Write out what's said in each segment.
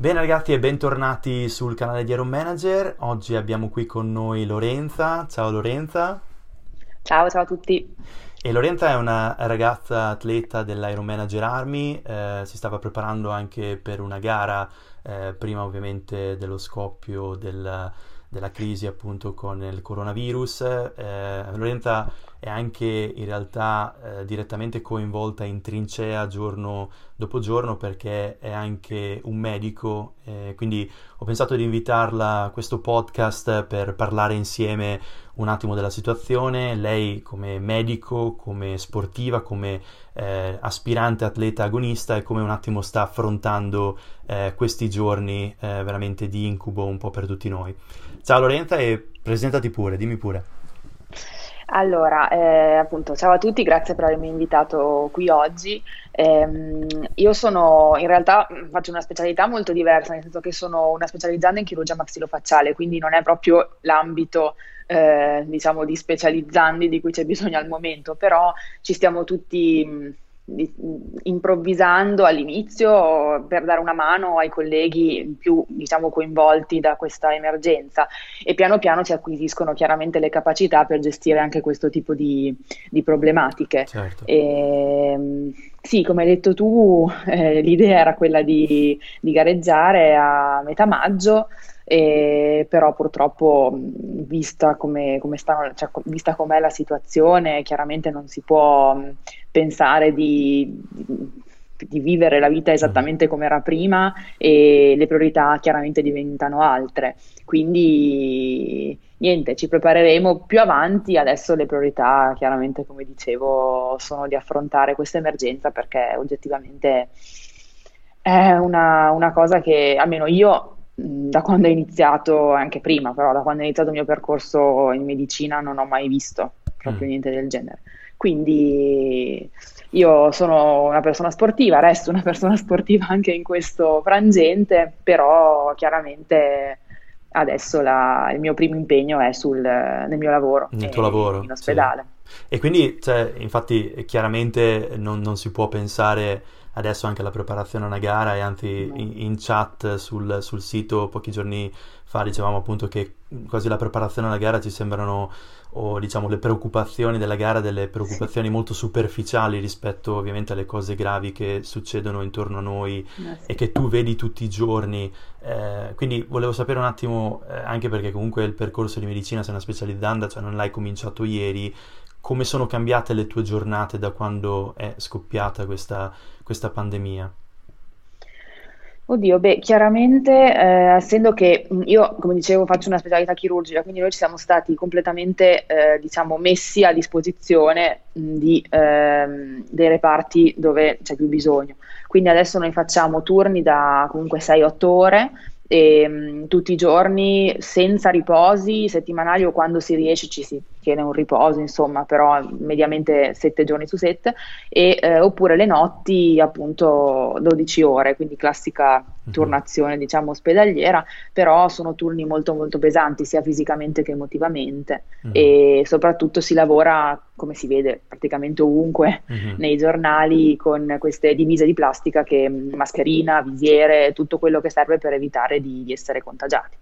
Bene ragazzi e bentornati sul canale di Iron Manager. Oggi abbiamo qui con noi Lorenza. Ciao Lorenza. Ciao, ciao a tutti. E Lorenza è una ragazza atleta dell'Iron Manager Army, eh, si stava preparando anche per una gara, eh, prima ovviamente dello scoppio del, della crisi appunto con il coronavirus. Eh, Lorenza è anche in realtà eh, direttamente coinvolta in trincea giorno dopo giorno perché è anche un medico, eh, quindi ho pensato di invitarla a questo podcast per parlare insieme un attimo della situazione. Lei come medico, come sportiva, come eh, aspirante atleta agonista e come un attimo sta affrontando eh, questi giorni eh, veramente di incubo un po' per tutti noi. Ciao Lorenza e presentati pure, dimmi pure. Allora, eh, appunto, ciao a tutti, grazie per avermi invitato qui oggi. Eh, io sono, in realtà, faccio una specialità molto diversa, nel senso che sono una specializzanda in chirurgia maxillofacciale, quindi non è proprio l'ambito, eh, diciamo, di specializzandi di cui c'è bisogno al momento, però ci stiamo tutti improvvisando all'inizio per dare una mano ai colleghi più diciamo, coinvolti da questa emergenza e piano piano si acquisiscono chiaramente le capacità per gestire anche questo tipo di, di problematiche. Certo. E, ehm, sì, come hai detto tu, eh, l'idea era quella di, di gareggiare a metà maggio e però purtroppo vista come, come sta, cioè, vista com'è la situazione chiaramente non si può pensare di, di vivere la vita esattamente come era prima e le priorità chiaramente diventano altre. Quindi niente, ci prepareremo più avanti, adesso le priorità chiaramente come dicevo sono di affrontare questa emergenza perché oggettivamente è una, una cosa che almeno io da quando ho iniziato, anche prima, però da quando ho iniziato il mio percorso in medicina non ho mai visto proprio mm. niente del genere. Quindi io sono una persona sportiva, resto una persona sportiva anche in questo frangente, però chiaramente adesso la, il mio primo impegno è sul, nel mio lavoro, nel tuo lavoro in ospedale. Sì. E quindi, cioè, infatti, chiaramente non, non si può pensare adesso anche la preparazione a una gara e anzi in, in chat sul, sul, sito pochi giorni fa dicevamo appunto che quasi la preparazione alla gara ci sembrano o diciamo le preoccupazioni della gara delle preoccupazioni molto superficiali rispetto ovviamente alle cose gravi che succedono intorno a noi eh e che tu vedi tutti i giorni. Eh, quindi volevo sapere un attimo eh, anche perché comunque il percorso di medicina sei una specializzanda cioè non l'hai cominciato ieri come sono cambiate le tue giornate da quando è scoppiata questa, questa pandemia? Oddio, beh, chiaramente, eh, essendo che io, come dicevo, faccio una specialità chirurgica, quindi noi ci siamo stati completamente, eh, diciamo, messi a disposizione mh, di, ehm, dei reparti dove c'è più bisogno. Quindi adesso noi facciamo turni da comunque 6-8 ore e, mh, tutti i giorni senza riposi settimanali o quando si riesce ci si tiene un riposo, insomma, però mediamente 7 giorni su 7, e, eh, oppure le notti appunto 12 ore, quindi classica mhm. turnazione diciamo ospedaliera, però sono turni molto molto pesanti sia fisicamente che emotivamente uh-huh. e soprattutto si lavora come si vede praticamente ovunque uh-huh. nei giornali con queste divise di plastica che mascherina, visiere, tutto quello che serve per evitare di, di essere contagiati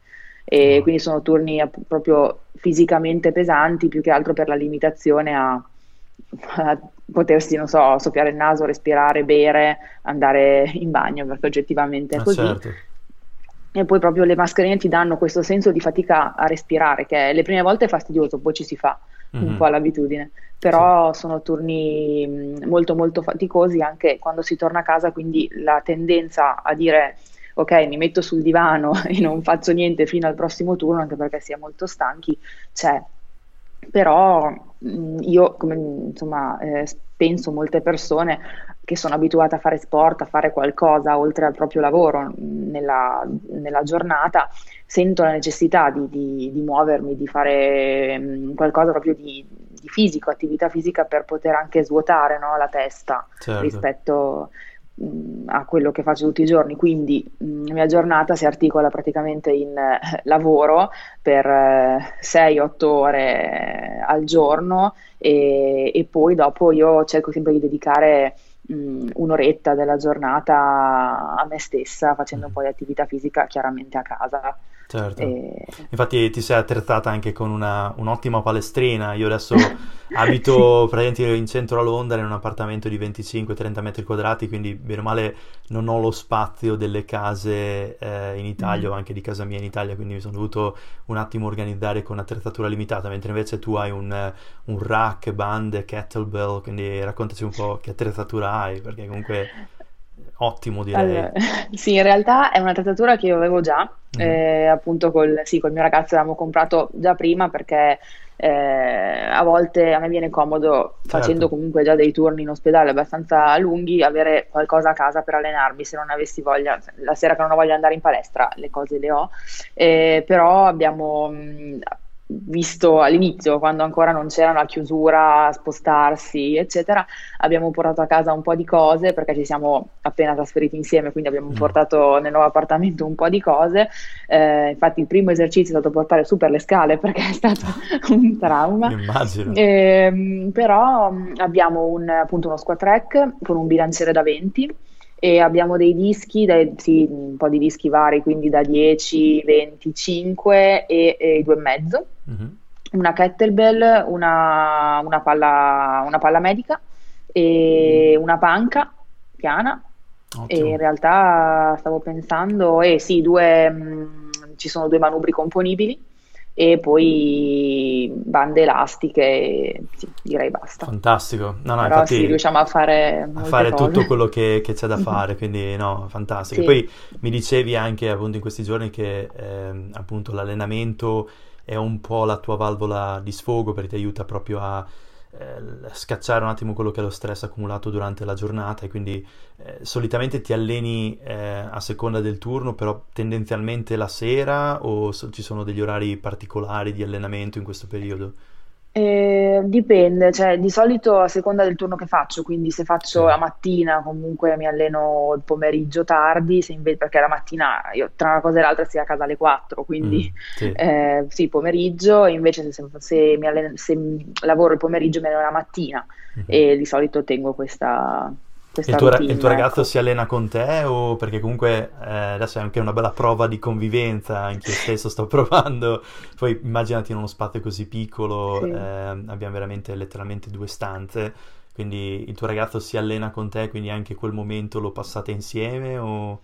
e quindi sono turni proprio fisicamente pesanti più che altro per la limitazione a, a potersi, non so, soffiare il naso, respirare, bere, andare in bagno perché oggettivamente è ah, così. Certo. E poi proprio le mascherine ti danno questo senso di fatica a respirare che le prime volte è fastidioso, poi ci si fa mm-hmm. un po' all'abitudine, però sì. sono turni molto molto faticosi anche quando si torna a casa, quindi la tendenza a dire ok, mi metto sul divano e non faccio niente fino al prossimo turno, anche perché si è molto stanchi, c'è. Però mm, io, come insomma, eh, penso molte persone che sono abituate a fare sport, a fare qualcosa oltre al proprio lavoro mm, nella, nella giornata, sento la necessità di, di, di muovermi, di fare mh, mm, qualcosa proprio di, di, fisico, attività fisica per poter anche svuotare no, la testa certo. rispetto a quello che faccio tutti i giorni, quindi la mia giornata si articola praticamente in eh, lavoro per eh, 6-8 ore al giorno e, e, poi dopo io cerco sempre di dedicare mh, un'oretta della giornata a me stessa facendo un po' di attività fisica chiaramente a casa. Certo, e... infatti ti sei attrezzata anche con una, un'ottima palestrina, io adesso abito praticamente in centro a Londra in un appartamento di 25-30 metri quadrati, quindi bene o male non ho lo spazio delle case eh, in Italia mm. o anche di casa mia in Italia, quindi mi sono dovuto un attimo organizzare con attrezzatura limitata, mentre invece tu hai un, un rack, bande, kettlebell, quindi raccontaci un po' che attrezzatura hai, perché comunque ottimo direi. Allora, sì, in realtà è una trattatura che io avevo già, mm. eh, appunto col, sì, col mio ragazzo l'avevamo comprato già prima perché eh, a volte a me viene comodo, certo. facendo comunque già dei turni in ospedale abbastanza lunghi, avere qualcosa a casa per allenarmi se non avessi voglia, la sera che non ho voglia di andare in palestra, le cose le ho, eh, però abbiamo... Mh, visto all'inizio, quando ancora non c'era la chiusura, spostarsi, eccetera, abbiamo portato a casa un po' di cose perché ci siamo appena trasferiti insieme, quindi abbiamo mm. portato nel nuovo appartamento un po' di cose. Eh, infatti, il primo esercizio è stato portare su per le scale perché è stato un trauma. Immagino. Eh, però mm, abbiamo un, appunto uno squat rack con un bilanciere da 20 e abbiamo dei dischi, dai, sì, un po' di dischi vari, quindi da 10, 25 e, e 2,5, mm-hmm. una kettlebell, una, una, palla, una palla medica e mm. una panca piana. Ottimo. E in realtà stavo pensando, eh sì, due, mh, mm, ci sono due manubri componibili e poi bande elastiche, sì, direi basta. Fantastico, no, no, Però infatti, sì, riusciamo a fare, a fare tutto quello che, che, c'è da fare, quindi no, fantastico. Sì. Poi mi dicevi anche appunto in questi giorni che eh, appunto l'allenamento è un po' la tua valvola di sfogo perché ti aiuta proprio a eh, scacciare un attimo quello che è lo stress accumulato durante la giornata e quindi eh, solitamente ti alleni eh, a seconda del turno, però tendenzialmente la sera o so- ci sono degli orari particolari di allenamento in questo periodo? Eh, dipende, cioè di solito a seconda del turno che faccio, quindi se faccio la mattina comunque mi alleno il pomeriggio tardi, invece, perché la mattina io tra una cosa e l'altra sia a casa alle 4, quindi mm, sì. Eh, sì. pomeriggio, invece se, se, alleno, se, lavoro il pomeriggio mi alleno la mattina mm-hmm. e di solito tengo questa, il tuo, routine, il tuo, ragazzo ecco. si allena con te o perché comunque eh, adesso è anche una bella prova di convivenza, anche io stesso sto provando, poi immaginati in uno spazio così piccolo, sì. eh, abbiamo veramente letteralmente due stanze, quindi il tuo ragazzo si allena con te, quindi anche quel momento lo passate insieme o...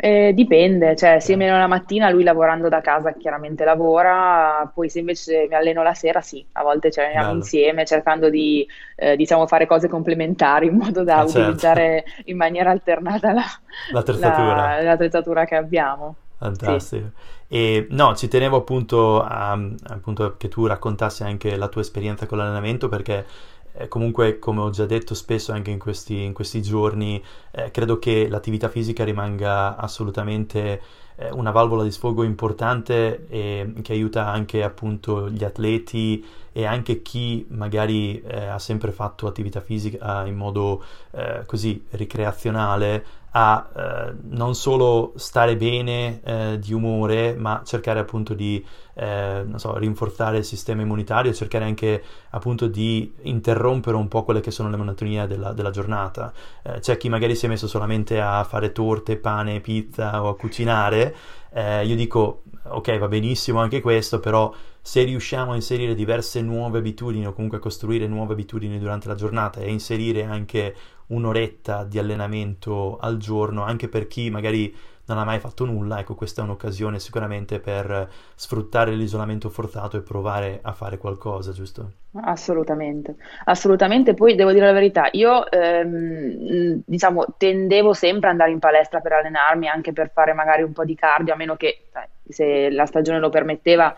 Eh, dipende, cioè se mi alleno la mattina, lui lavorando da casa chiaramente lavora, poi se invece mi alleno la sera, sì, a volte ci alleniamo Bello. insieme cercando di eh, diciamo fare cose complementari in modo da eh, utilizzare certo. in maniera alternata la, l'attrezzatura. La, l'attrezzatura che abbiamo. Fantastico. Sì. E no, ci tenevo appunto, a, appunto che tu raccontassi anche la tua esperienza con l'allenamento perché eh, comunque, come ho già detto spesso anche in questi, in questi giorni, eh, credo che l'attività fisica rimanga assolutamente eh, una valvola di sfogo importante e che aiuta anche appunto gli atleti e anche chi magari eh, ha sempre fatto attività fisica in modo eh, così ricreazionale a eh, non solo stare bene eh, di umore, ma cercare appunto di eh, so, rinforzare il sistema immunitario, cercare anche appunto di interrompere un po' quelle che sono le monotonie della, della giornata. Eh, c'è chi magari si è messo solamente a fare torte, pane, pizza o a cucinare. Eh, io dico, ok, va benissimo anche questo, però se riusciamo a inserire diverse nuove abitudini o comunque a costruire nuove abitudini durante la giornata e inserire anche un'oretta di allenamento al giorno, anche per chi magari non ha mai fatto nulla, ecco questa è un'occasione sicuramente per sfruttare l'isolamento forzato e provare a fare qualcosa, giusto? Assolutamente, assolutamente. Poi devo dire la verità, io ehm, diciamo tendevo sempre ad andare in palestra per allenarmi, anche per fare magari un po' di cardio, a meno che se la stagione lo permetteva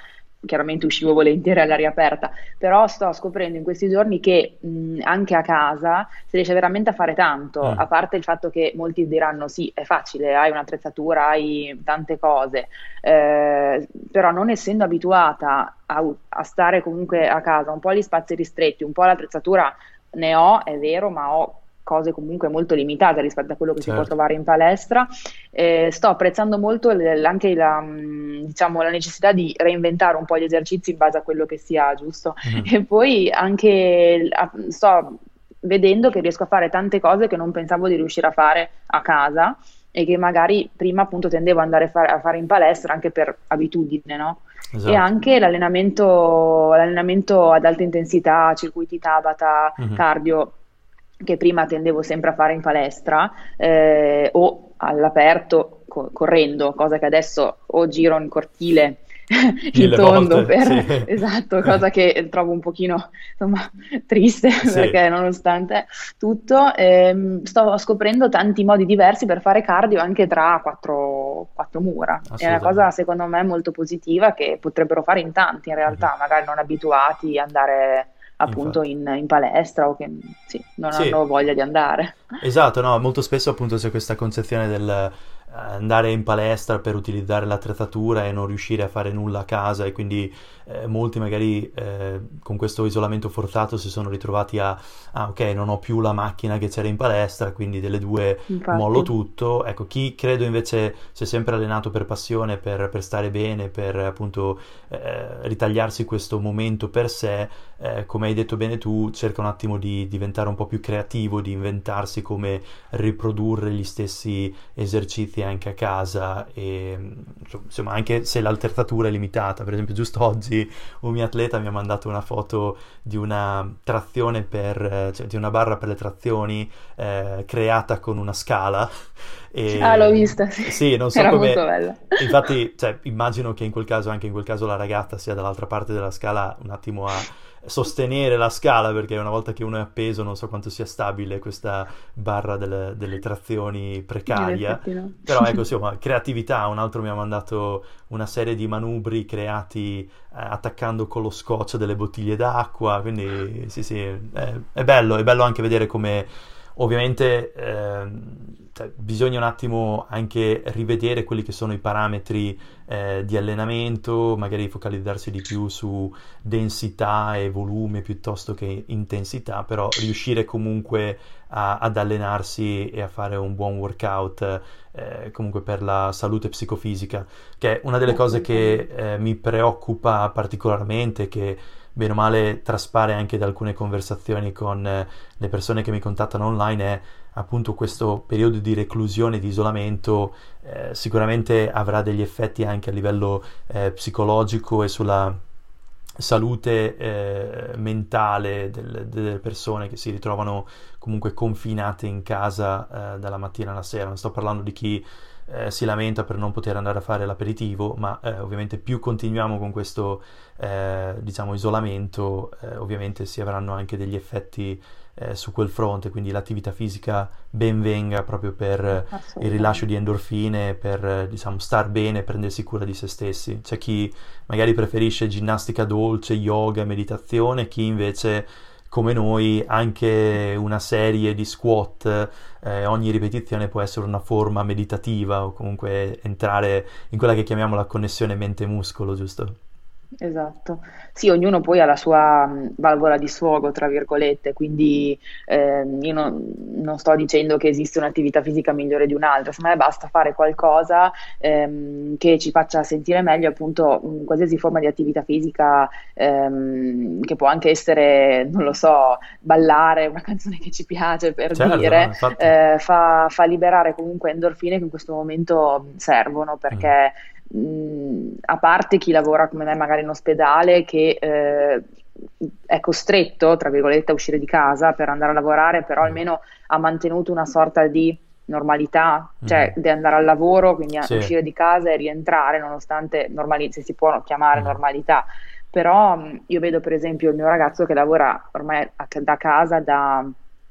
chiaramente uscivo volentieri all'aria aperta, però sto scoprendo in questi giorni che mh, anche a casa si riesce veramente a fare tanto, mm. a parte il fatto che molti diranno sì, è facile, hai un'attrezzatura, hai tante cose, eh, però non essendo abituata a, a stare comunque a casa, un po' agli spazi ristretti, un po' l'attrezzatura ne ho, è vero, ma ho cose comunque molto limitate rispetto a quello che certo. si può certo. trovare in palestra. Eh, sto apprezzando molto l- anche la, mm, diciamo, la, necessità di reinventare un po' gli esercizi in base a quello che si ha, giusto? Mm. E poi anche sto vedendo che riesco a fare tante cose che non pensavo di riuscire a fare a casa e che magari prima appunto tendevo ad andare a fare, a fare in palestra anche per abitudine, no? Esatto. E anche l'allenamento, l'allenamento, ad alta intensità, circuiti Tabata, mm-hmm. cardio, che prima tendevo sempre a fare in palestra eh, o all'aperto co- correndo, cosa che adesso o giro in cortile il tondo per, sì. esatto, cosa che trovo un pochino insomma, triste sì. perché nonostante tutto ehm, sto scoprendo tanti modi diversi per fare cardio anche tra quattro, quattro mura. È una cosa secondo me molto positiva che potrebbero fare in tanti in realtà, mm-hmm. magari non abituati ad andare appunto in, in, palestra o che sì, non sì. hanno voglia di andare. Esatto, no, molto spesso appunto c'è questa concezione del andare in palestra per utilizzare l'attrezzatura e non riuscire a fare nulla a casa e quindi eh, molti magari eh, con questo isolamento forzato si sono ritrovati a ah ok non ho più la macchina che c'era in palestra quindi delle due Infatti. mollo tutto ecco chi credo invece si è sempre allenato per passione per, per stare bene per appunto eh, ritagliarsi questo momento per sé eh, come hai detto bene tu cerca un attimo di diventare un po' più creativo di inventarsi come riprodurre gli stessi esercizi anche a casa e insomma anche se l'alternatura è limitata per esempio giusto oggi un mio atleta mi ha mandato una foto di una trazione per, cioè di una barra per le trazioni eh, creata con una scala. E, ah, l'ho vista, sì. Sì, non so Era come... molto bella. Infatti, cioè, immagino che in quel caso, anche in quel caso, la ragazza sia dall'altra parte della scala un attimo a sostenere la scala perché una volta che uno è appeso non so quanto sia stabile questa barra delle, delle trazioni precaria no. però ecco insomma creatività. Un altro mi ha mandato una serie di manubri creati eh, attaccando con lo scotch delle bottiglie d'acqua. Quindi sì sì è, è bello è bello anche vedere come ovviamente eh, bisogna un attimo anche rivedere quelli che sono i parametri eh, di allenamento, magari focalizzarsi di più su densità e volume piuttosto che intensità, però riuscire comunque a, ad allenarsi e a fare un buon workout eh, comunque per la salute psicofisica, che è una delle cose che eh, mi preoccupa particolarmente, che bene o male traspare anche da alcune conversazioni con eh, le persone che mi contattano online, è appunto questo periodo di reclusione, di isolamento, eh, sicuramente avrà degli effetti anche a livello eh, psicologico e sulla salute eh, mentale del, delle persone che si ritrovano comunque confinate in casa eh, dalla mattina alla sera. Non sto parlando di chi eh, si lamenta per non poter andare a fare l'aperitivo, ma eh, ovviamente più continuiamo con questo eh, diciamo isolamento, eh, ovviamente si avranno anche degli effetti eh, su quel fronte, quindi l'attività fisica ben venga proprio per il rilascio di endorfine, per diciamo star bene, prendersi cura di se stessi. C'è chi magari preferisce ginnastica dolce, yoga, meditazione, chi invece come noi anche una serie di squat, eh, ogni ripetizione può essere una forma meditativa o comunque entrare in quella che chiamiamo la connessione mente-muscolo, giusto? Esatto. Sì, ognuno poi ha la sua mh, valvola di sfogo, tra virgolette, quindi eh, io non, non sto dicendo che esiste un'attività fisica migliore di un'altra, secondo me basta fare qualcosa ehm, che ci faccia sentire meglio, appunto, mh, qualsiasi forma di attività fisica ehm, che può anche essere, non lo so, ballare una canzone che ci piace per certo, dire, eh, fa, fa, liberare comunque endorfine che in questo momento servono perché... Mm a parte chi lavora come me magari in ospedale che eh, è costretto, tra virgolette, a uscire di casa per andare a lavorare, però almeno ha mantenuto una sorta di normalità, cioè mm. di andare al lavoro, quindi sì. uscire di casa e rientrare, nonostante normali- se si può chiamare mm. normalità. Però io vedo per esempio il mio ragazzo che lavora ormai a- da casa da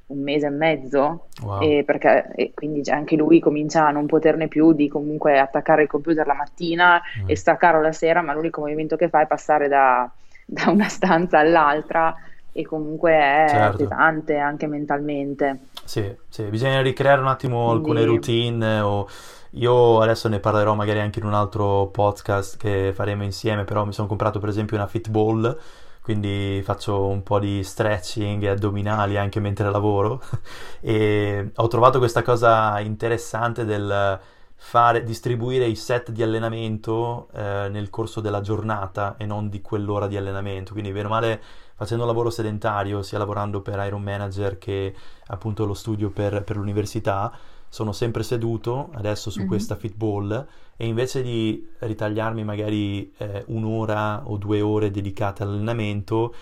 un mese e mezzo, wow. e perché e quindi anche lui comincia a non poterne più di comunque attaccare il computer la mattina mm. e staccarlo la sera, ma l'unico movimento che fa è passare da, da una stanza all'altra e comunque è certo. pesante anche mentalmente. Sì, sì, bisogna ricreare un attimo quindi... alcune routine o... Io adesso ne parlerò magari anche in un altro podcast che faremo insieme, però mi sono comprato per esempio una Fitball quindi faccio un po' di stretching e addominali anche mentre lavoro e ho trovato questa cosa interessante del fare, distribuire i set di allenamento eh, nel corso della giornata e non di quell'ora di allenamento. Quindi, bene o male, facendo un lavoro sedentario, sia lavorando per Iron Manager che appunto lo studio per, per l'università, sono sempre seduto adesso su mm-hmm. questa fitball e invece di ritagliarmi magari eh, un'ora o due ore dedicate all'allenamento,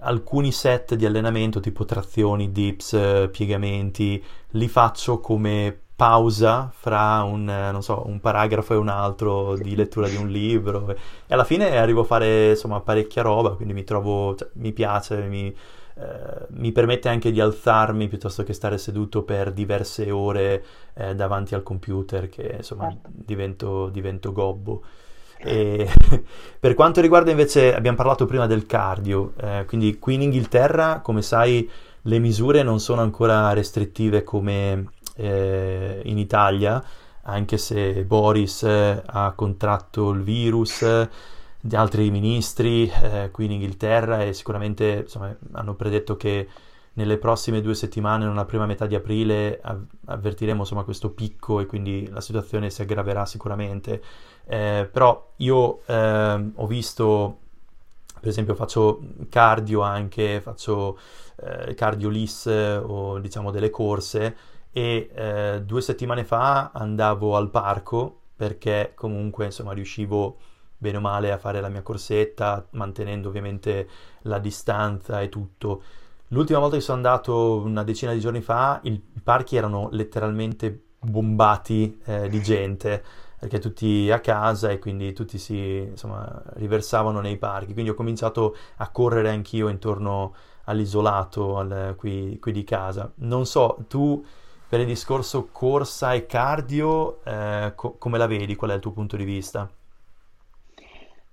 alcuni set di allenamento tipo trazioni, dips, eh, piegamenti, li faccio come pausa fra un, so, un, paragrafo e un altro di lettura di un libro e alla fine arrivo a fare insomma parecchia roba, quindi mi trovo, cioè, mi piace, mi, eh, mi, permette anche di alzarmi piuttosto che stare seduto per diverse ore eh, davanti al computer che insomma certo. divento, divento gobbo. E per quanto riguarda invece, abbiamo parlato prima del cardio, eh, quindi qui in Inghilterra, come sai, le misure non sono ancora restrittive come eh, in Italia, anche se Boris eh, ha contratto il virus, eh, di altri ministri eh, qui in Inghilterra e sicuramente insomma, hanno predetto che nelle prossime due settimane, nella prima metà di aprile, av- avvertiremo insomma, questo picco e quindi la situazione si aggraverà sicuramente. Eh, però io eh, ho visto, per esempio, faccio cardio anche, faccio eh, cardio LIS o diciamo delle corse e eh, due settimane fa andavo al parco perché comunque insomma riuscivo bene o male a fare la mia corsetta mantenendo ovviamente la distanza e tutto. L'ultima volta che sono andato una decina di giorni fa i parchi erano letteralmente bombati eh, di gente perché tutti a casa e quindi tutti si insomma, riversavano nei parchi. Quindi ho cominciato a correre anch'io intorno all'isolato al, qui, qui di casa. Non so, tu per il discorso corsa e cardio, eh, co- come la vedi? Qual è il tuo punto di vista?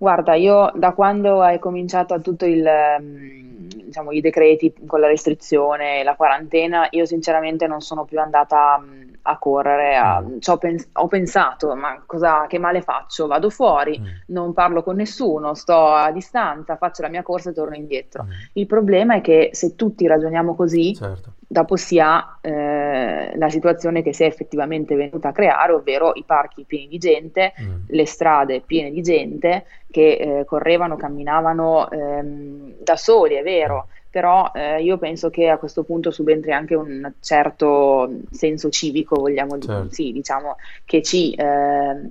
Guarda, io da quando hai cominciato tutto il, mm, diciamo, i decreti con la restrizione, la quarantena, io sinceramente non sono più andata a correre, a, mm. ho, pens- ho, pensato, ma cosa, che male faccio? Vado fuori, mm. non parlo con nessuno, sto a distanza, faccio la mia corsa e torno indietro. Mm. Il problema è che se tutti ragioniamo così, certo dopo si ha eh, la situazione che si è effettivamente venuta a creare, ovvero i parchi pieni di gente, mm. le strade piene di gente che eh, correvano, camminavano ehm, da soli, è vero, però eh, io penso che a questo punto subentri anche un certo senso civico, vogliamo dire, certo. sì, diciamo, che ci ehm,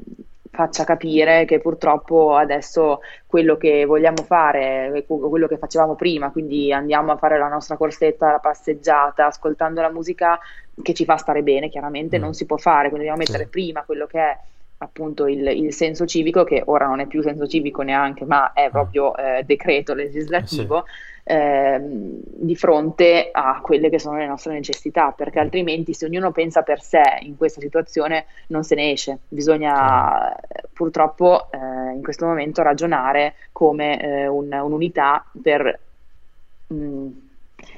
faccia capire che purtroppo adesso quello che vogliamo fare, quello che facevamo prima, quindi andiamo a fare la nostra corsetta, la passeggiata, ascoltando la musica che ci fa stare bene, chiaramente mm. non si può fare, quindi dobbiamo mettere sì. prima quello che è appunto il, il, senso civico, che ora non è più senso civico neanche, ma è mm. proprio eh, decreto legislativo, sì eh, di fronte a quelle che sono le nostre necessità, perché altrimenti se ognuno pensa per sé in questa situazione non se ne esce, bisogna eh, purtroppo eh, in questo momento ragionare come eh, un, un'unità per mh, mm,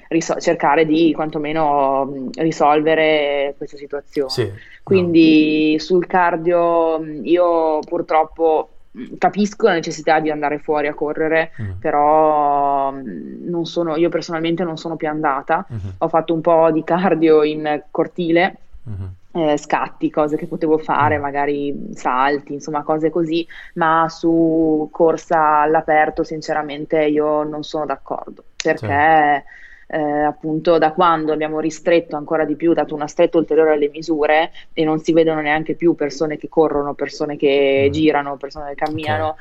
risol- cercare di quantomeno mm, risolvere questa situazione. Sì, Quindi no. sul cardio mm, io purtroppo capisco la necessità di andare fuori a correre, mm. però mm, non sono, io personalmente non sono più andata. Mm-hmm. Ho fatto un po' di cardio in cortile. Mm-hmm. Eh, scatti, cose che potevo fare, mm. magari salti, insomma cose così, ma su corsa all'aperto sinceramente io non sono d'accordo perché sì eh, appunto da quando abbiamo ristretto ancora di più, dato una stretta ulteriore alle misure e non si vedono neanche più persone che corrono, persone che mm. girano, persone che camminano,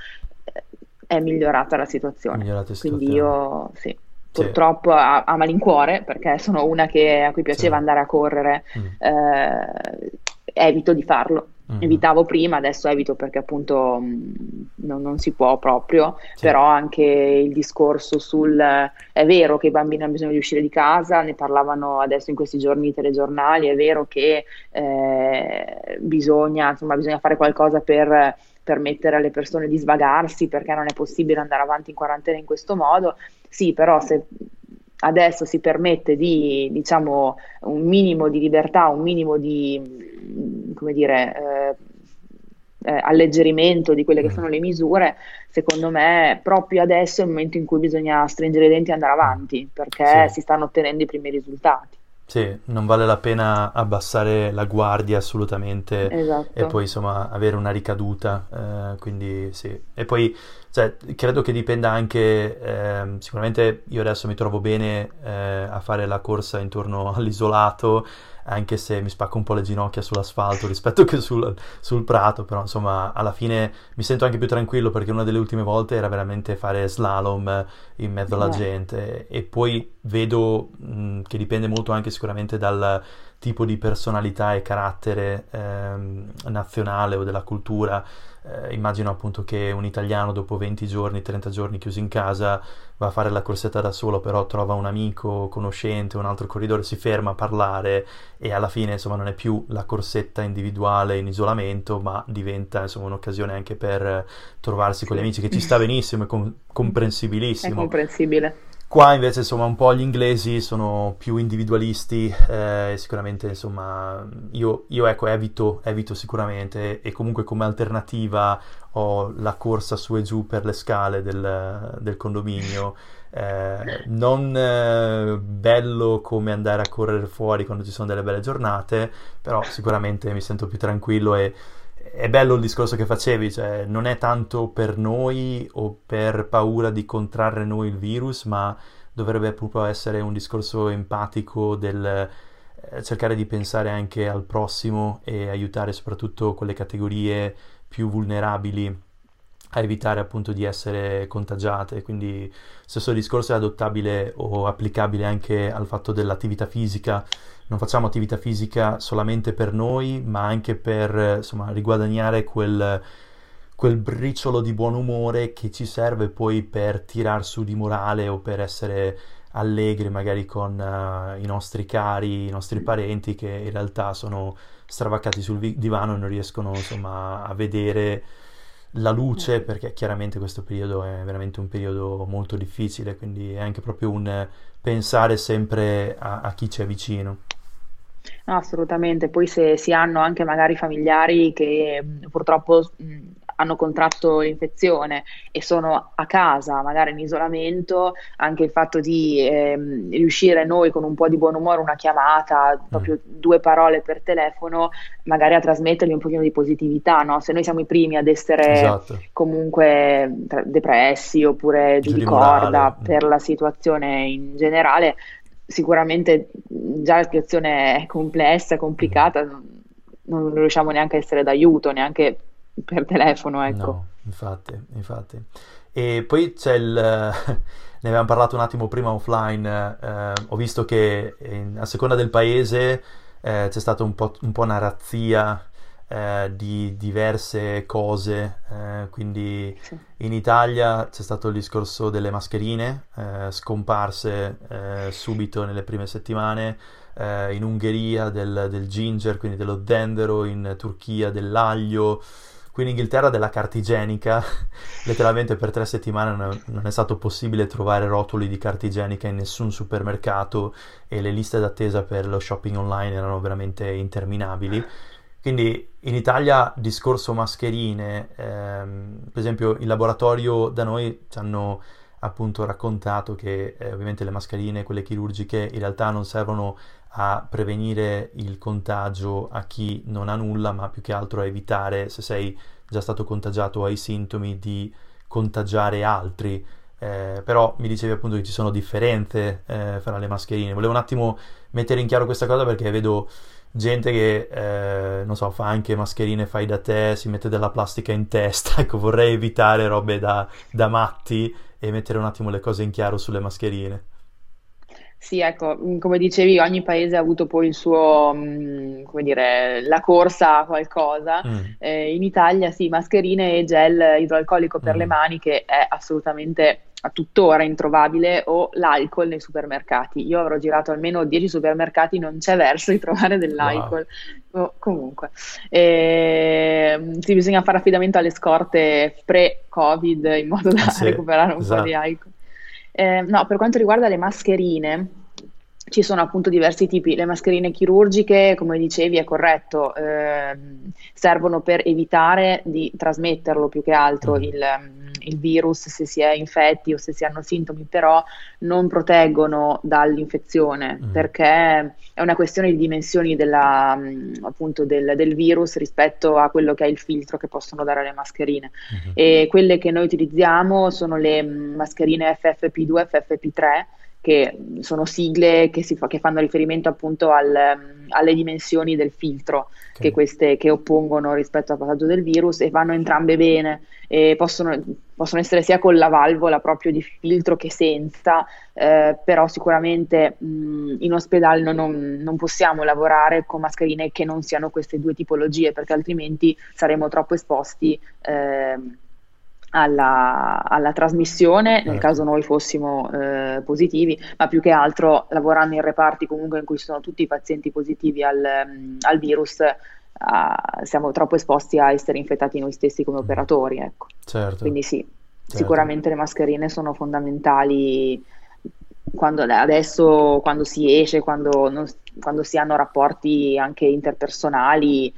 okay. è migliorata la situazione. Migliorata Quindi io sì. Purtroppo a, a, malincuore, perché sono una che, a cui piaceva sì. andare a correre, mm. eh, evito di farlo. Evitavo prima, adesso evito perché appunto mh, non, non, si può proprio, sì. però anche il discorso sul è vero che i bambini hanno bisogno di uscire di casa, ne parlavano adesso in questi giorni i telegiornali, è vero che eh, bisogna, insomma, bisogna fare qualcosa per permettere alle persone di svagarsi perché non è possibile andare avanti in quarantena in questo modo. Sì, però se adesso si permette di, diciamo, un minimo di libertà, un minimo di, come dire, eh, eh, alleggerimento di quelle che mm. sono le misure, secondo me proprio adesso è il momento in cui bisogna stringere i denti e andare avanti, perché sì. si stanno ottenendo i primi risultati. Sì, non vale la pena abbassare la guardia assolutamente Esatto. e poi insomma avere una ricaduta, eh, quindi sì. E poi cioè, credo che dipenda anche, ehm, sicuramente io adesso mi trovo bene eh, a fare la corsa intorno all'isolato, anche se mi spacco un po' le ginocchia sull'asfalto rispetto che sul, sul prato, però insomma alla fine mi sento anche più tranquillo perché una delle ultime volte era veramente fare slalom in mezzo alla gente e poi vedo mh, che dipende molto anche sicuramente dal tipo di personalità e carattere ehm, nazionale o della cultura. Eh, immagino appunto che un italiano dopo 20 giorni, 30 giorni chiuso in casa va a fare la corsetta da solo, però trova un amico, conoscente, un altro corridore, si ferma a parlare e alla fine insomma non è più la corsetta individuale in isolamento, ma diventa insomma un'occasione anche per trovarsi con gli amici, che ci sta benissimo, è com- è comprensibilissimo. comprensibile. Qua invece insomma un po' gli inglesi sono più individualisti eh, sicuramente insomma io, io, ecco evito, evito sicuramente e comunque come alternativa ho la corsa su e giù per le scale del, del condominio. Eh, non eh, bello come andare a correre fuori quando ci sono delle belle giornate però sicuramente mi sento più tranquillo e è bello il discorso che facevi, cioè non è tanto per noi o per paura di contrarre noi il virus, ma dovrebbe proprio essere un discorso empatico del eh, cercare di pensare anche al prossimo e aiutare soprattutto quelle categorie più vulnerabili a evitare appunto di essere contagiate. Quindi stesso discorso è adottabile o applicabile anche al fatto dell'attività fisica non facciamo attività fisica solamente per noi, ma anche per insomma, riguadagnare quel, quel briciolo di buon umore che ci serve poi per tirar su di morale o per essere allegri magari con uh, i nostri cari, i nostri parenti che in realtà sono stravaccati sul vi- divano e non riescono insomma a vedere la luce perché chiaramente questo periodo è veramente un periodo molto difficile, quindi è anche proprio un pensare sempre a, a chi c'è vicino. No, assolutamente. Poi se si hanno anche magari familiari che mh, purtroppo mh, hanno contratto l'infezione e sono a casa, magari in isolamento, anche il fatto di ehm, riuscire noi con un po' di buon umore, una chiamata, Mm, proprio due parole per telefono, magari a trasmettergli un pochino di positività, no? Se noi siamo i primi ad essere esatto, comunque tra- depressi oppure giù giù di corda mm, per la situazione in generale, sicuramente già la situazione è complessa, mm. complicata, non, non riusciamo neanche a essere d'aiuto, neanche per telefono, ecco. No, infatti, infatti. E poi c'è il... ne avevamo parlato un attimo prima offline, eh, ho visto che in- a seconda del paese eh, c'è stata un po', un po' una razzia eh, di diverse cose, eh, quindi Sì. in Italia c'è stato il discorso delle mascherine, eh, scomparse eh, subito nelle prime settimane, in Ungheria del, del ginger, quindi dello zenzero, in Turchia dell'aglio, qui in Inghilterra della carta igienica, letteralmente per tre settimane non è, non è stato possibile trovare rotoli di carta igienica in nessun supermercato e le liste d'attesa per lo shopping online erano veramente interminabili. Quindi in Italia discorso mascherine, ehm, per esempio in laboratorio da noi ci hanno appunto raccontato che eh, ovviamente le mascherine, quelle chirurgiche, in realtà non servono a prevenire il contagio a chi non ha nulla, ma più che altro a evitare, se sei già stato contagiato o hai sintomi, di contagiare altri. Eh, però mi dicevi appunto che ci sono differenze eh, fra le mascherine. Volevo un attimo mettere in chiaro questa cosa perché vedo gente che, eh, non so, fa anche mascherine fai da te, si mette della plastica in testa. Ecco, vorrei evitare robe da, da matti e mettere un attimo le cose in chiaro sulle mascherine. Sì, ecco, mh, come dicevi, ogni paese ha avuto poi il suo, mh, come dire, la corsa a qualcosa. Mm, Eh, in Italia sì, mascherine e gel idroalcolico per le mm, mani che è assolutamente a tuttora introvabile o l'alcol nei supermercati. Io avrò girato almeno 10 supermercati, non c'è verso di trovare wow. dell'alcol. Oh, comunque, Ehm, sì, bisogna fare affidamento alle scorte pre-Covid in modo Eh da sì, recuperare un po' di esatto. alcol. Eh, no, per quanto riguarda le mascherine, ci sono appunto diversi tipi. Le mascherine chirurgiche, come dicevi, è corretto, ehm, servono per evitare di trasmetterlo più che altro Mm, il, il virus se si è infetti o se si hanno sintomi, però non proteggono dall'infezione mm. perché è una questione di dimensioni della, appunto del, del, virus rispetto a quello che è il filtro che possono dare le mascherine. Mm-hmm. E quelle che noi utilizziamo sono le mascherine FFP2 FFP3 che sono sigle che, fa, che fanno riferimento appunto al, alle dimensioni del filtro okay. che, queste, che oppongono rispetto al passaggio del virus e vanno entrambe bene e possono, possono essere sia con la valvola proprio di filtro che senza, eh, però sicuramente mh, in ospedale non, non, possiamo lavorare con mascherine che non siano queste due tipologie perché altrimenti saremo troppo esposti. Eh, alla, alla trasmissione nel certo. caso noi fossimo eh, positivi, ma più che altro lavorando in reparti comunque in cui sono tutti i pazienti positivi al, mm, al virus, uh, siamo troppo esposti a essere infettati noi stessi come mm. operatori. Ecco. Certo. Quindi sì, certo. sicuramente le mascherine sono fondamentali quando, adesso quando si esce, quando, non, quando si hanno rapporti anche interpersonali,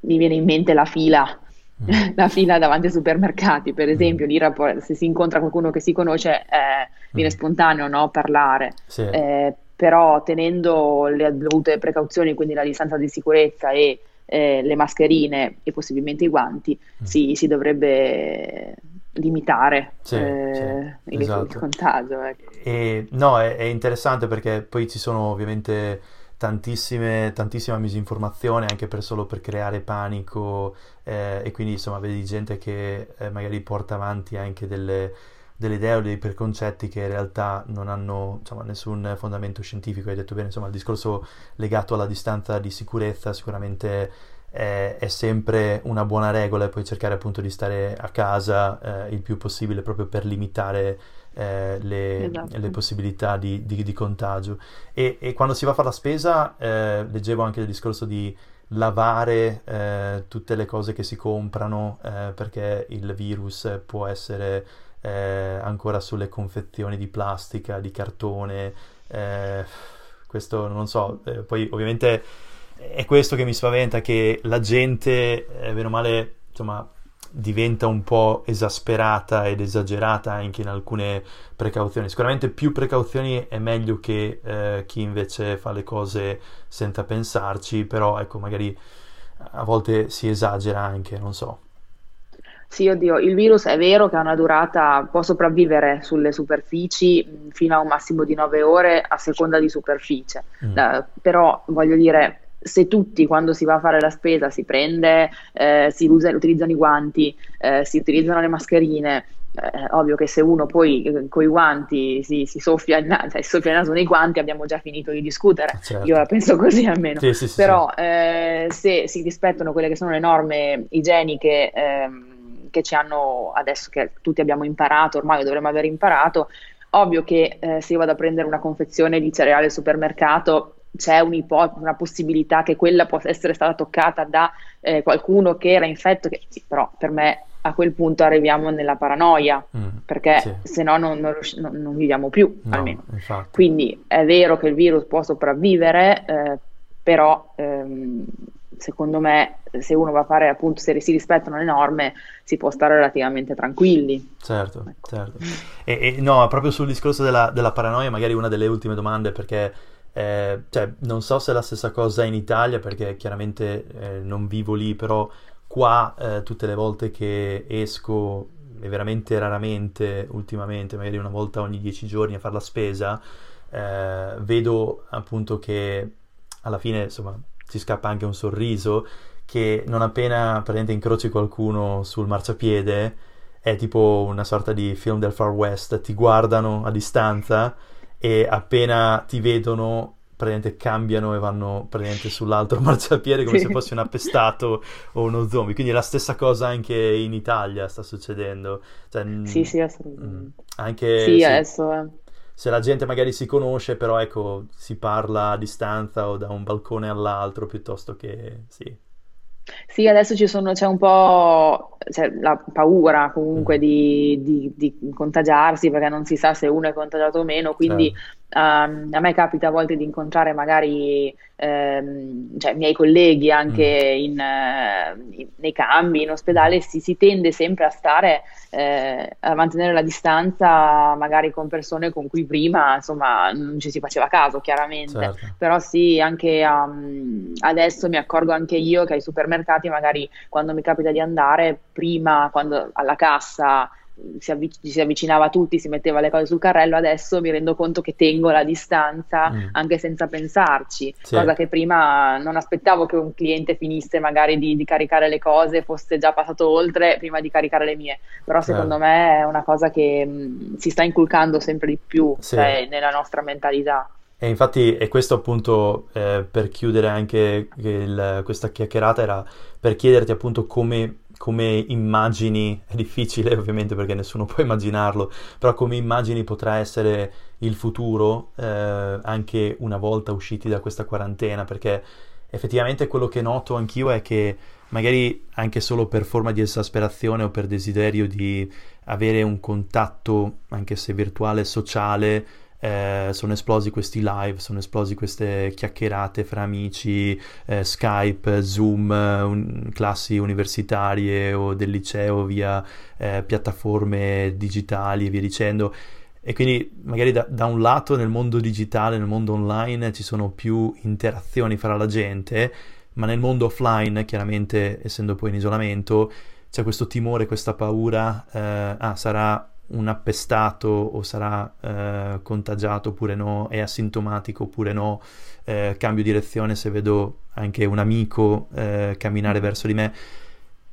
mi viene in mente la fila Mm. la fila davanti ai supermercati, per esempio, mm. lì se si incontra qualcuno che si conosce eh, viene mm. spontaneo no? parlare, sì. eh, però tenendo le dovute precauzioni, quindi la distanza di sicurezza e eh, le mascherine e possibilmente i guanti, mm. si, si, dovrebbe limitare sì, eh, sì, il, esatto. il, contagio. Ecco. E, no, è, è interessante perché poi ci sono ovviamente tantissime, tantissima misinformazione anche per solo per creare panico eh, e quindi insomma vedi gente che eh, magari porta avanti anche delle, delle, idee o dei preconcetti che in realtà non hanno insomma, nessun fondamento scientifico. Hai detto bene, insomma il discorso legato alla distanza di sicurezza sicuramente è, è sempre una buona regola e poi cercare appunto di stare a casa eh, il più possibile proprio per limitare eh, le, esatto. le, possibilità di, di, di contagio. E, e, quando si va a fare la spesa, eh, leggevo anche il discorso di lavare eh, tutte le cose che si comprano eh, perché il virus può essere eh, ancora sulle confezioni di plastica, di cartone. Eh, questo non so, poi ovviamente è questo che mi spaventa, che la gente, eh, bene o male, insomma, diventa un po' esasperata ed esagerata anche in alcune precauzioni. Sicuramente più precauzioni è meglio che eh, chi invece fa le cose senza pensarci, però ecco, magari a volte si esagera anche, non so. Sì, oddio, il virus è vero che ha una durata, può sopravvivere sulle superfici fino a un massimo di 9 ore a seconda di superficie, mm. uh, però voglio dire, se tutti quando si va a fare la spesa si prende, eh, si usa, utilizzano i guanti, eh, si utilizzano le mascherine, eh, ovvio che se uno poi eh, con i guanti si, si soffia, il naso, cioè, soffia il naso nei guanti abbiamo già finito di discutere, certo. io la penso così almeno, sì, sì, sì, però eh, se si rispettano quelle che sono le norme igieniche ehm, che ci hanno adesso che tutti abbiamo imparato, ormai dovremmo aver imparato, ovvio che eh, se io vado a prendere una confezione di cereale al supermercato c'è una possibilità che quella possa essere stata toccata da eh, qualcuno che era infetto, che, sì, però per me a quel punto arriviamo nella paranoia, mm, perché sì. se no non, non, non, viviamo più, no, almeno. Infatti. Quindi è vero che il virus può sopravvivere, eh, però ehm, secondo me se uno va a fare appunto, se si rispettano le norme, si può stare relativamente tranquilli. Certo, ecco. certo. E, e, no, proprio sul discorso della, della paranoia, magari una delle ultime domande, perché eh, cioè, non so se è la stessa cosa in Italia perché chiaramente eh, non vivo lì, però qua eh, tutte le volte che esco, e veramente raramente ultimamente, magari una volta ogni dieci giorni a fare la spesa, eh, vedo appunto che alla fine insomma si scappa anche un sorriso che non appena praticamente incroci qualcuno sul marciapiede è tipo una sorta di film del Far West, ti guardano a distanza e appena ti vedono praticamente cambiano e vanno praticamente sull'altro marciapiede come sì. se fossi un appestato o uno zombie. Quindi è la stessa cosa anche in Italia sta succedendo. Cioè, sì, sì, assolutamente. Mm, anche sì, adesso è. Se la gente magari si conosce, però ecco, si parla a distanza o da un balcone all'altro piuttosto che sì. Sì, adesso ci sono, c'è un po' c'è la paura comunque mm. di, di, di, contagiarsi perché non si sa se uno è contagiato o meno, quindi certo. um, a me capita a volte di incontrare magari ehm, cioè, miei colleghi anche mm. in, uh, in, nei cambi, in ospedale, si, si tende sempre a stare, eh, a mantenere la distanza magari con persone con cui prima insomma non ci si faceva caso chiaramente, certo. però sì, anche um, adesso mi accorgo anche io che ai supermercati magari quando mi capita di andare prima quando alla cassa si, avvic- si, avvicinava a tutti, si metteva le cose sul carrello, adesso mi rendo conto che tengo la distanza mm. anche senza pensarci, sì. cosa che prima non aspettavo che un cliente finisse magari di, di, caricare le cose, fosse già passato oltre prima di caricare le mie, però secondo sì. me è una cosa che mh, mm, si sta inculcando sempre di più sì. cioè, nella nostra mentalità. E infatti, e questo appunto eh, per chiudere anche il, questa chiacchierata era per chiederti appunto come come immagini, è difficile ovviamente perché nessuno può immaginarlo, però come immagini potrà essere il futuro eh, anche una volta usciti da questa quarantena, perché effettivamente quello che noto anch'io è che magari anche solo per forma di esasperazione o per desiderio di avere un contatto, anche se virtuale, sociale, eh, sono esplosi questi live, sono esplosi queste chiacchierate fra amici, eh, Skype, Zoom, un, classi universitarie o del liceo via eh, piattaforme digitali e via dicendo. E quindi magari da, da, un lato nel mondo digitale, nel mondo online ci sono più interazioni fra la gente, ma nel mondo offline, chiaramente essendo poi in isolamento, c'è questo timore, questa paura, eh, ah sarà un appestato o sarà eh, contagiato oppure no, è asintomatico oppure no, eh, cambio direzione se vedo anche un amico eh, camminare verso di me.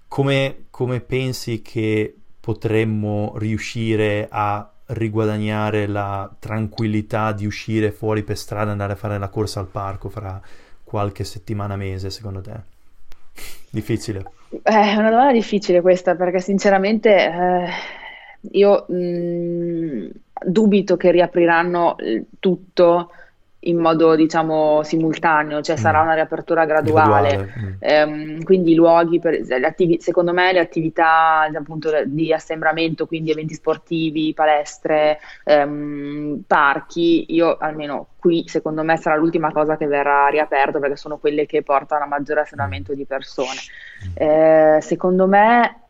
Come, come pensi che potremmo riuscire a riguadagnare la tranquillità di uscire fuori per strada e andare a fare la corsa al parco fra qualche settimana, mese, secondo te? Difficile. Eh, è una domanda difficile questa perché sinceramente eh, io mh, mm, dubito che riapriranno tutto in modo diciamo simultaneo, cioè mm. sarà una riapertura graduale. graduale. Ehm, quindi i luoghi, per, attivi, secondo me le attività appunto di assembramento, quindi eventi sportivi, palestre, ehm, parchi, io almeno qui secondo me sarà l'ultima cosa che verrà riaperto perché sono quelle che portano a maggiore assembramento mm. di persone. Eh, secondo me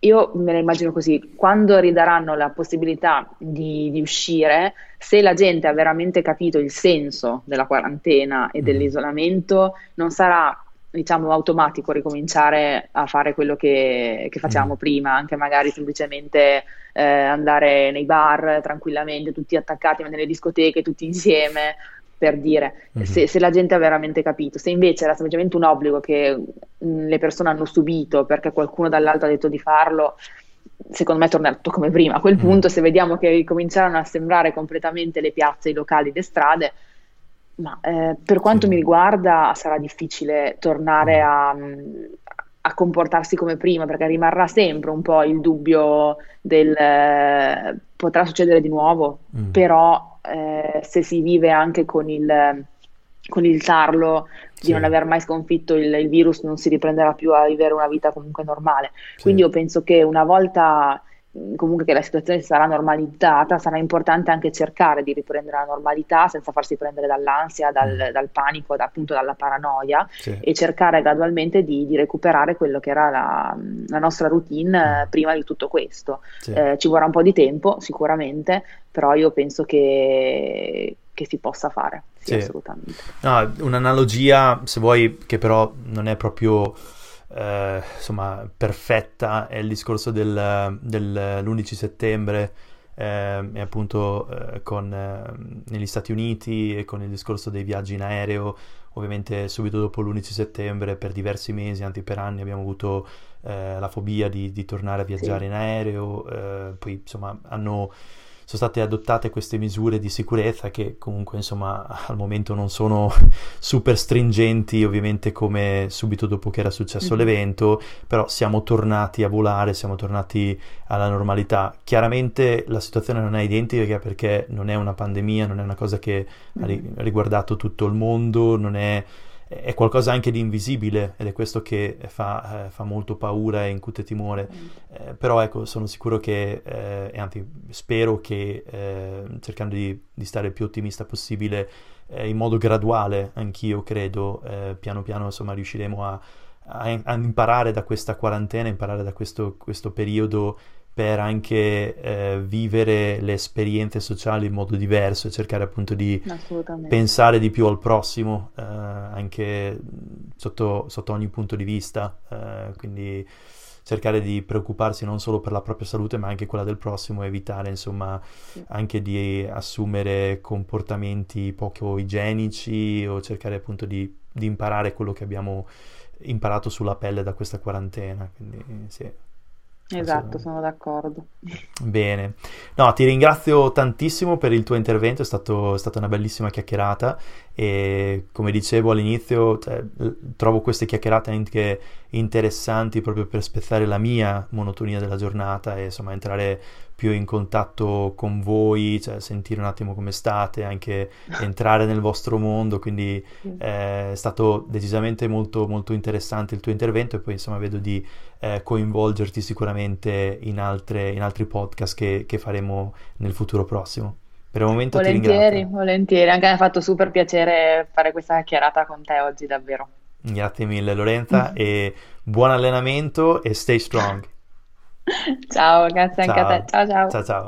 io me la immagino così, quando ridaranno la possibilità di, di, uscire, se la gente ha veramente capito il senso della quarantena e mm. dell'isolamento, non sarà diciamo automatico ricominciare a fare quello che, che facevamo mm. prima, anche magari semplicemente eh, andare nei bar tranquillamente, tutti attaccati, ma nelle discoteche, tutti insieme, per dire, mm-hmm. se, se, la gente ha veramente capito. Se invece era semplicemente un obbligo che mm, le persone hanno subito perché qualcuno dall'alto ha detto di farlo, secondo me tornerà tutto come prima. A quel mm-hmm. punto, se vediamo che ricominciarono a sembrare completamente le piazze, i locali, le strade, ma eh, per quanto sì. mi riguarda sarà difficile tornare a, a, comportarsi come prima, perché rimarrà sempre un po' il dubbio del eh, potrà succedere di nuovo, mm. però eh, se si vive anche con il, con il tarlo di sì. non aver mai sconfitto il, il, virus, non si riprenderà più a vivere una vita comunque normale. Sì. Quindi io penso che una volta comunque che la situazione sarà normalizzata, sarà importante anche cercare di riprendere la normalità senza farsi prendere dall'ansia, dal, mm. dal panico, da, appunto dalla paranoia sì. e cercare gradualmente di, di, recuperare quello che era la, la nostra routine mm. prima di tutto questo. Eh, ci vorrà un po' di tempo sicuramente, però io penso che, che si possa fare, sì, sì. assolutamente. No, un'analogia, se vuoi, che però non è proprio eh, insomma, perfetta è il discorso del, dell'11 settembre eh, e appunto eh, con, eh, negli Stati Uniti e con il discorso dei viaggi in aereo ovviamente subito dopo l'11 settembre per diversi mesi, anzi per anni abbiamo avuto eh, la fobia di, di, tornare a viaggiare sì. in aereo eh, poi insomma hanno sono state adottate queste misure di sicurezza che comunque insomma al momento non sono super stringenti ovviamente come subito dopo che era successo mm-hmm. l'evento, però siamo tornati a volare, siamo tornati alla normalità. Chiaramente la situazione non è identica perché non è una pandemia, non è una cosa che ha riguardato tutto il mondo, non è è qualcosa anche di invisibile ed è questo che fa, eh, fa molto paura e incute timore. Mm. Eh, però ecco, sono sicuro che, eh, e anzi spero che eh, cercando di, di, stare il più ottimista possibile, eh, in modo graduale, anch'io credo, eh, piano piano insomma riusciremo a, a, a, imparare da questa quarantena, imparare da questo, questo periodo per anche eh, vivere le esperienze sociali in modo diverso e cercare appunto di pensare di più al prossimo, eh, anche sotto, sotto, ogni punto di vista, eh, quindi cercare di preoccuparsi non solo per la propria salute ma anche quella del prossimo, evitare insomma sì. anche di assumere comportamenti poco igienici o cercare appunto di, di imparare quello che abbiamo imparato sulla pelle da questa quarantena, quindi sì. Esatto, sono d'accordo. Bene, no, ti ringrazio tantissimo per il tuo intervento, è, stato, è stata una bellissima chiacchierata e come dicevo all'inizio cioè, trovo queste chiacchierate anche interessanti proprio per spezzare la mia monotonia della giornata e insomma entrare più in contatto con voi, cioè sentire un attimo come state, anche entrare nel vostro mondo, quindi eh, è stato decisamente molto, molto interessante il tuo intervento e poi insomma vedo di eh, coinvolgerti sicuramente in, altre, in altri podcast che, che faremo nel futuro prossimo. Per il momento volentieri. Volentieri, anche mi ha fatto super piacere fare questa chiacchierata con te oggi, davvero. Grazie mille Lorenza e buon allenamento e stay strong. ciao, grazie ciao. anche a te. Ciao ciao. Ciao ciao.